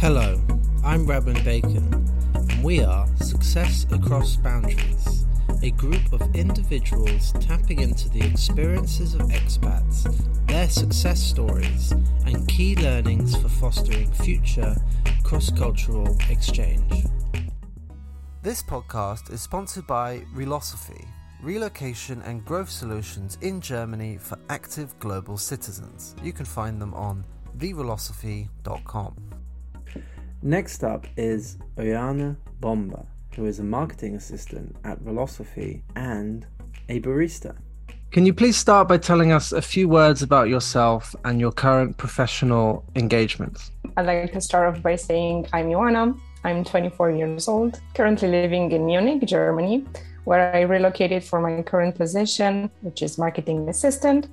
Hello, I'm Redmond Bacon, and we are Success Across Boundaries, a group of individuals tapping into the experiences of expats, their success stories, and key learnings for fostering future cross cultural exchange. This podcast is sponsored by Relosophy, relocation and growth solutions in Germany for active global citizens. You can find them on therelosophy.com. Next up is Ioana Bomba, who is a marketing assistant at Relosophy and a barista. Can you please start by telling us a few words about yourself and your current professional engagements? I'd like to start off by saying I'm Ioana. I'm 24 years old, currently living in Munich, Germany, where I relocated for my current position, which is marketing assistant.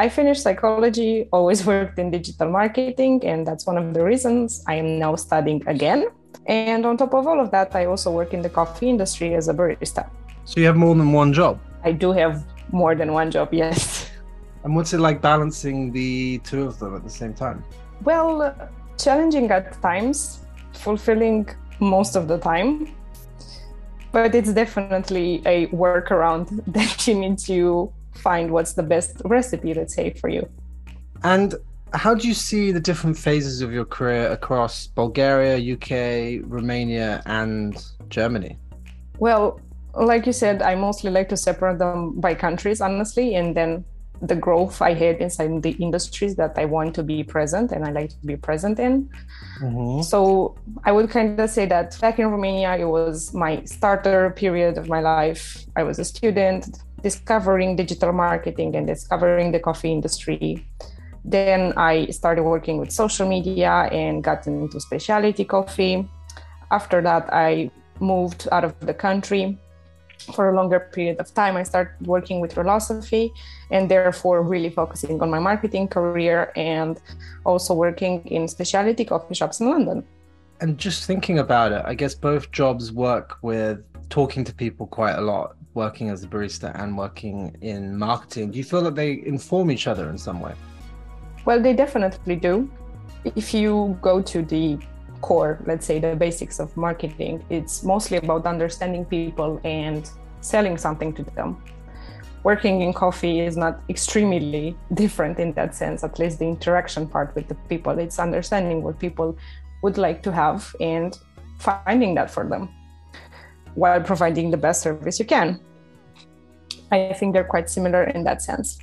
I finished psychology, always worked in digital marketing, and that's one of the reasons I am now studying again. And on top of all of that, I also work in the coffee industry as a barista. So you have more than one job? I do have more than one job, yes. And what's it like balancing the two of them at the same time? Well, uh, challenging at times, fulfilling most of the time. But it's definitely a workaround that you need to find what's the best recipe, let's say, for you. And how do you see the different phases of your career across Bulgaria, UK, Romania, and Germany? Well, like you said, I mostly like to separate them by countries, honestly, and then the growth I had inside the industries that I want to be present and I like to be present in. Mm-hmm. So I would kind of say that back in Romania, it was my starter period of my life. I was a student, discovering digital marketing and discovering the coffee industry. Then I started working with social media and got into specialty coffee. After that, I moved out of the country for a longer period of time. I started working with Relosophy and therefore really focusing on my marketing career and also working in specialty coffee shops in London. And just thinking about it, I guess both jobs work with talking to people quite a lot working as a barista and working in marketing, do you feel that they inform each other in some way? Well, they definitely do. If you go to the core, let's say the basics of marketing, it's mostly about understanding people and selling something to them. Working in coffee is not extremely different in that sense, at least the interaction part with the people. It's understanding what people would like to have and finding that for them while providing the best service you can. I think they're quite similar in that sense.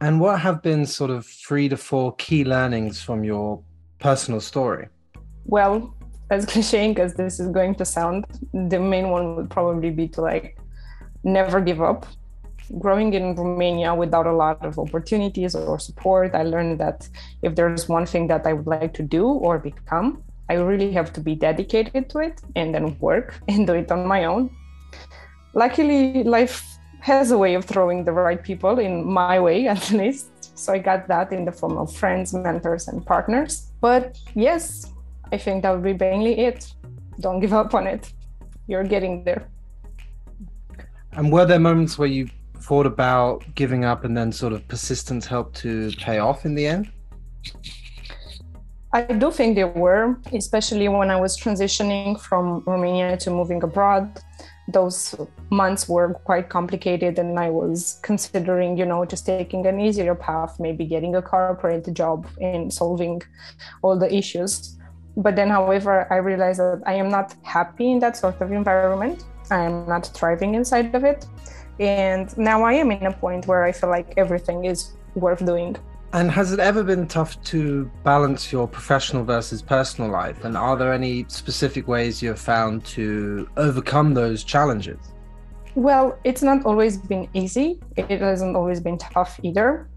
And what have been sort of three to four key learnings from your personal story? Well, as cliche as this is going to sound, the main one would probably be to like never give up. Growing in Romania without a lot of opportunities or support, I learned that if there's one thing that I would like to do or become, I really have to be dedicated to it and then work and do it on my own. Luckily, life has a way of throwing the right people in my way, at least. So I got that in the form of friends, mentors, and partners. But yes, I think that would be mainly it. Don't give up on it. You're getting there. And were there moments where you thought about giving up and then sort of persistence helped to pay off in the end? I do think there were, especially when I was transitioning from Romania to moving abroad. Those months were quite complicated, and I was considering, you know, just taking an easier path, maybe getting a corporate job and solving all the issues. But then, however, I realized that I am not happy in that sort of environment. I am not thriving inside of it. And now I am in a point where I feel like everything is worth doing. And has it ever been tough to balance your professional versus personal life? And are there any specific ways you have found to overcome those challenges? Well, it's not always been easy. It hasn't always been tough either.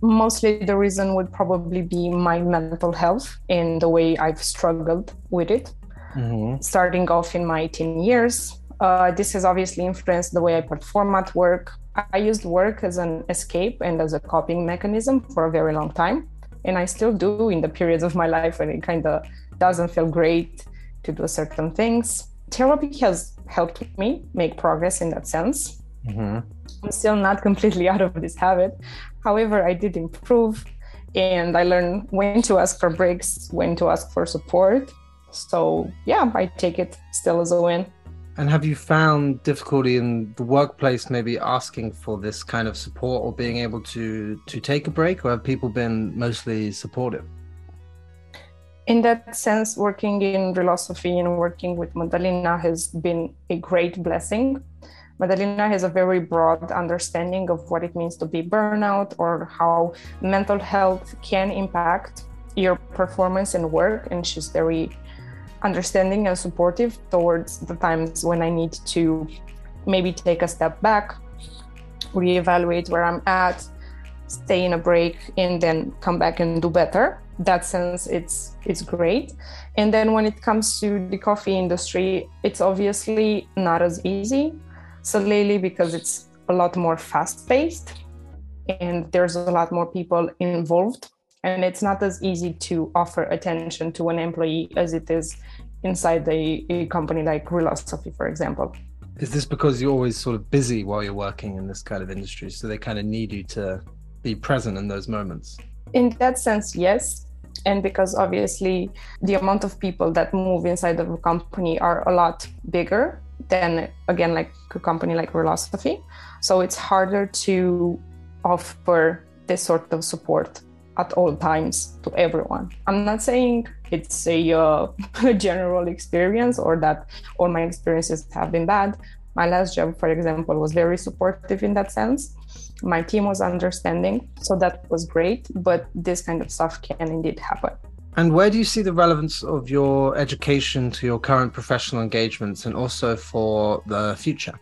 Mostly the reason would probably be my mental health and the way I've struggled with it. Mm-hmm. Starting off in my teen years, uh, this has obviously influenced the way I perform at work, I used work as an escape and as a coping mechanism for a very long time. And I still do in the periods of my life when it kind of doesn't feel great to do certain things. Therapy has helped me make progress in that sense. Mm-hmm. I'm still not completely out of this habit. However, I did improve. and I learned when to ask for breaks, when to ask for support. So yeah, I take it still as a win. And have you found difficulty in the workplace maybe asking for this kind of support or being able to to take a break or have people been mostly supportive? In that sense, working in Relosophy and working with Madalina has been a great blessing. Madalina has a very broad understanding of what it means to be burnout or how mental health can impact your performance in work, and she's very understanding and supportive towards the times when I need to maybe take a step back, reevaluate where I'm at, stay in a break, and then come back and do better. That sense, it's it's great. And then when it comes to the coffee industry, it's obviously not as easy. So lately, because it's a lot more fast-paced, and there's a lot more people involved and it's not as easy to offer attention to an employee as it is inside a, a company like Relosophy, for example. Is this because you're always sort of busy while you're working in this kind of industry, so they kind of need you to be present in those moments? In that sense, yes. And because obviously the amount of people that move inside of a company are a lot bigger than, again, like a company like Relosophy. So it's harder to offer this sort of support at all times to everyone. I'm not saying it's a, uh, a general experience or that all my experiences have been bad. My last job, for example, was very supportive in that sense. My team was understanding, so that was great. But this kind of stuff can indeed happen. And where do you see the relevance of your education to your current professional engagements and also for the future?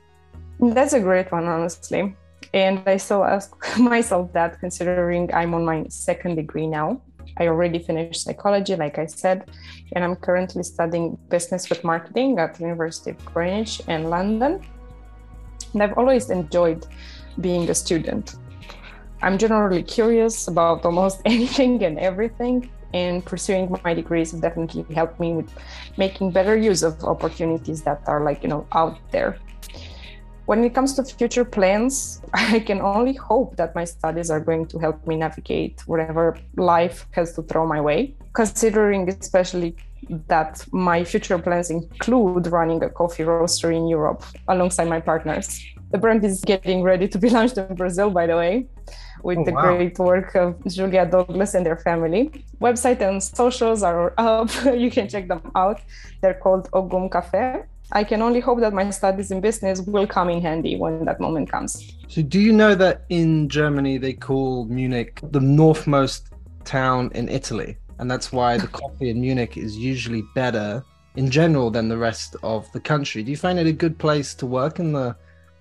That's a great one, honestly. And I still ask myself that considering I'm on my second degree now. I already finished psychology, like I said, and I'm currently studying business with marketing at the University of Greenwich in London. And I've always enjoyed being a student. I'm generally curious about almost anything and everything, and pursuing my degrees definitely helped me with making better use of opportunities that are like, you know, out there. When it comes to future plans, I can only hope that my studies are going to help me navigate whatever life has to throw my way, considering especially that my future plans include running a coffee roastery in Europe alongside my partners. The brand is getting ready to be launched in Brazil, by the way, with oh, the wow. great work of Julia Douglas and their family. Website and socials are up. you can check them out. They're called Ogum Cafe. I can only hope that my studies in business will come in handy when that moment comes. So, do you know that in Germany they call Munich the northmost town in Italy? And that's why the coffee in Munich is usually better in general than the rest of the country. Do you find it a good place to work in the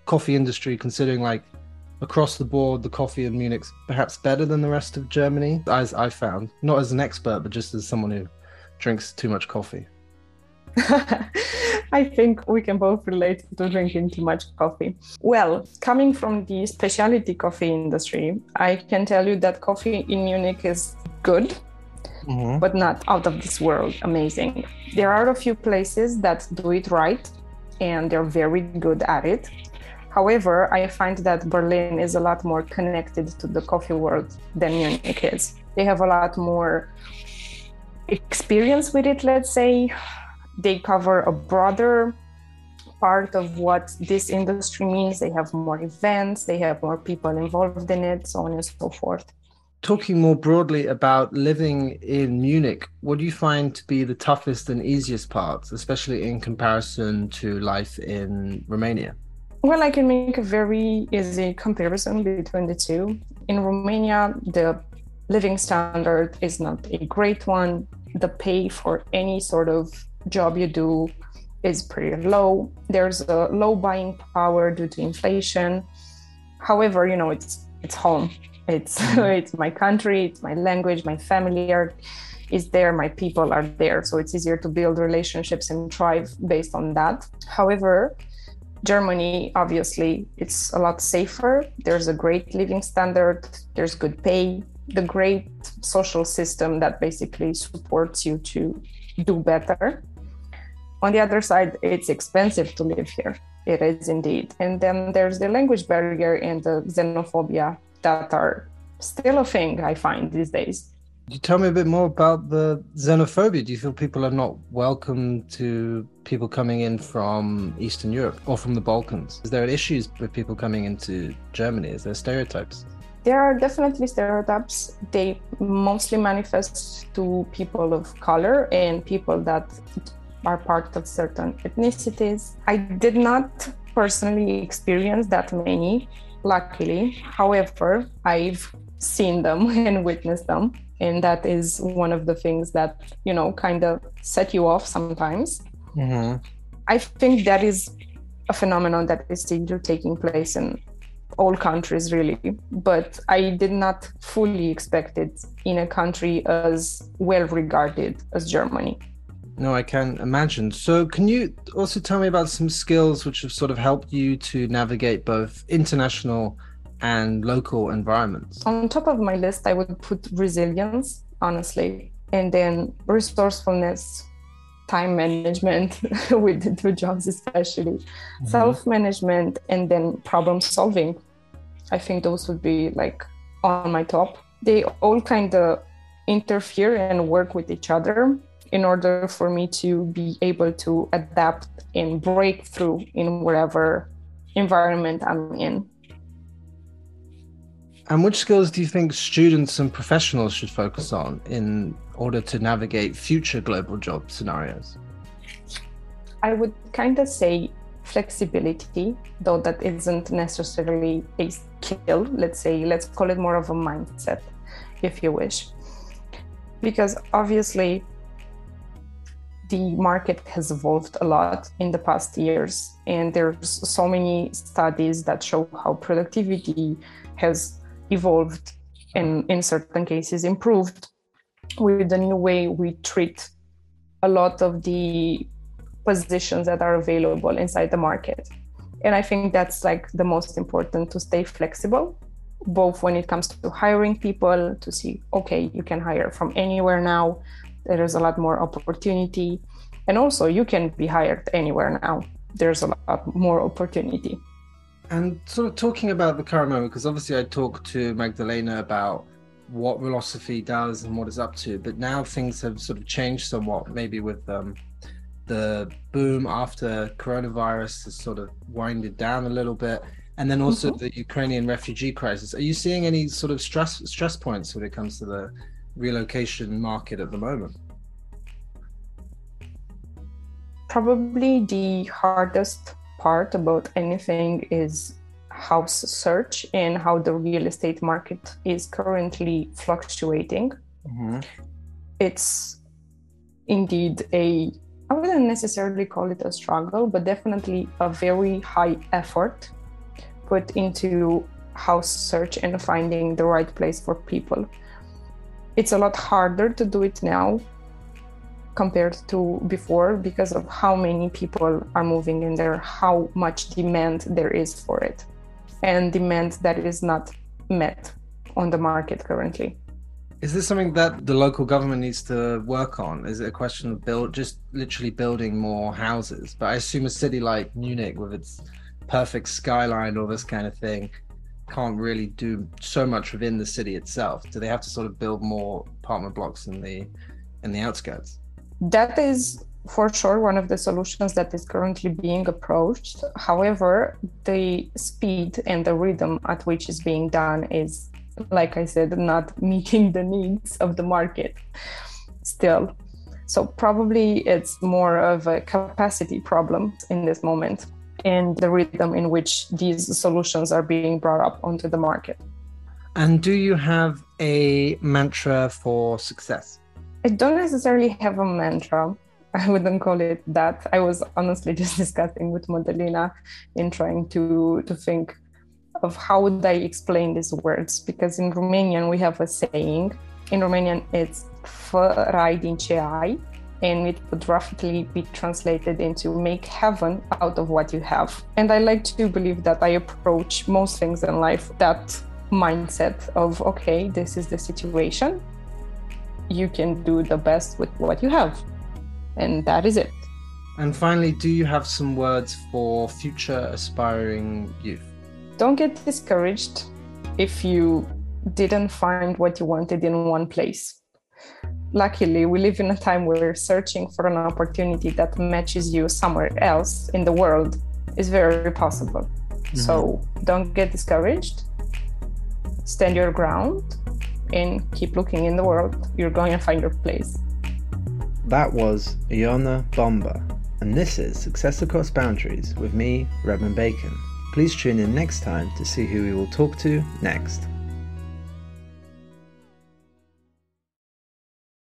coffee industry, considering like across the board the coffee in Munich's perhaps better than the rest of Germany? As I found, not as an expert, but just as someone who drinks too much coffee. I think we can both relate to drinking too much coffee. Well, coming from the specialty coffee industry, I can tell you that coffee in Munich is good, mm-hmm. but not out of this world amazing. There are a few places that do it right and they're very good at it. However, I find that Berlin is a lot more connected to the coffee world than Munich is. They have a lot more experience with it, let's say they cover a broader part of what this industry means. They have more events, they have more people involved in it, so on and so forth. Talking more broadly about living in Munich, what do you find to be the toughest and easiest parts, especially in comparison to life in Romania? Well, I can make a very easy comparison between the two. In Romania, the living standard is not a great one. The pay for any sort of job you do is pretty low. There's a low buying power due to inflation. However, you know, it's it's home. It's mm-hmm. it's my country, it's my language, my family are is there, my people are there. So it's easier to build relationships and thrive based on that. However, Germany, obviously, it's a lot safer. There's a great living standard, there's good pay, the great social system that basically supports you to do better. On the other side, it's expensive to live here. It is indeed. And then there's the language barrier and the xenophobia that are still a thing I find these days. you tell me a bit more about the xenophobia? Do you feel people are not welcome to people coming in from Eastern Europe or from the Balkans? Is there issues with people coming into Germany? Is there stereotypes? There are definitely stereotypes. They mostly manifest to people of color and people that are part of certain ethnicities. I did not personally experience that many, luckily. However, I've seen them and witnessed them. And that is one of the things that, you know, kind of set you off sometimes. Mm-hmm. I think that is a phenomenon that is still taking place in all countries, really. But I did not fully expect it in a country as well regarded as Germany. No, I can imagine. So, can you also tell me about some skills which have sort of helped you to navigate both international and local environments? On top of my list, I would put resilience, honestly, and then resourcefulness, time management with the two jobs, especially mm-hmm. self management, and then problem solving. I think those would be like on my top. They all kind of interfere and work with each other in order for me to be able to adapt and break through in whatever environment I'm in. And which skills do you think students and professionals should focus on in order to navigate future global job scenarios? I would kind of say flexibility, though that isn't necessarily a skill. Let's say, let's call it more of a mindset, if you wish. Because obviously, the market has evolved a lot in the past years and there's so many studies that show how productivity has evolved and in certain cases improved with the new way we treat a lot of the positions that are available inside the market. And i think that's like the most important to stay flexible both when it comes to hiring people to see okay you can hire from anywhere now there's a lot more opportunity. And also you can be hired anywhere now. There's a lot more opportunity. And sort of talking about the current moment because obviously i talked to magdalena about what Relosophy does and what it's up to but now things have sort of changed somewhat maybe with um, the boom after coronavirus has sort of winded down a little bit and then also mm-hmm. the ukrainian refugee crisis. Are you seeing any sort of stress stress points when it comes to the relocation market at the moment? Probably the hardest part about anything is house search and how the real estate market is currently fluctuating. Mm-hmm. It's indeed a, I wouldn't necessarily call it a struggle, but definitely a very high effort put into house search and finding the right place for people it's a lot harder to do it now compared to before because of how many people are moving in there, how much demand there is for it, and demand that is not met on the market currently. Is this something that the local government needs to work on? Is it a question of build just literally building more houses? But I assume a city like Munich with its perfect skyline, all this kind of thing, can't really do so much within the city itself. Do they have to sort of build more apartment blocks in the in the outskirts? That is for sure one of the solutions that is currently being approached. However, the speed and the rhythm at which is being done is, like I said, not meeting the needs of the market still. So probably it's more of a capacity problem in this moment and the rhythm in which these solutions are being brought up onto the market. And do you have a mantra for success? I don't necessarily have a mantra. I wouldn't call it that. I was honestly just discussing with Madalina in trying to to think of how would I explain these words because in Romanian we have a saying. In Romanian it's fă din ce ai, and it would roughly be translated into make heaven out of what you have. And I like to believe that I approach most things in life that mindset of okay, this is the situation. You can do the best with what you have. And that is it. And finally, do you have some words for future aspiring youth? Don't get discouraged if you didn't find what you wanted in one place. Luckily, we live in a time where searching for an opportunity that matches you somewhere else in the world is very possible. Mm-hmm. So don't get discouraged. Stand your ground and keep looking in the world. You're going to find your place. That was Ioana Bomba, and this is Success Across Boundaries with me, Redmond Bacon. Please tune in next time to see who we will talk to next.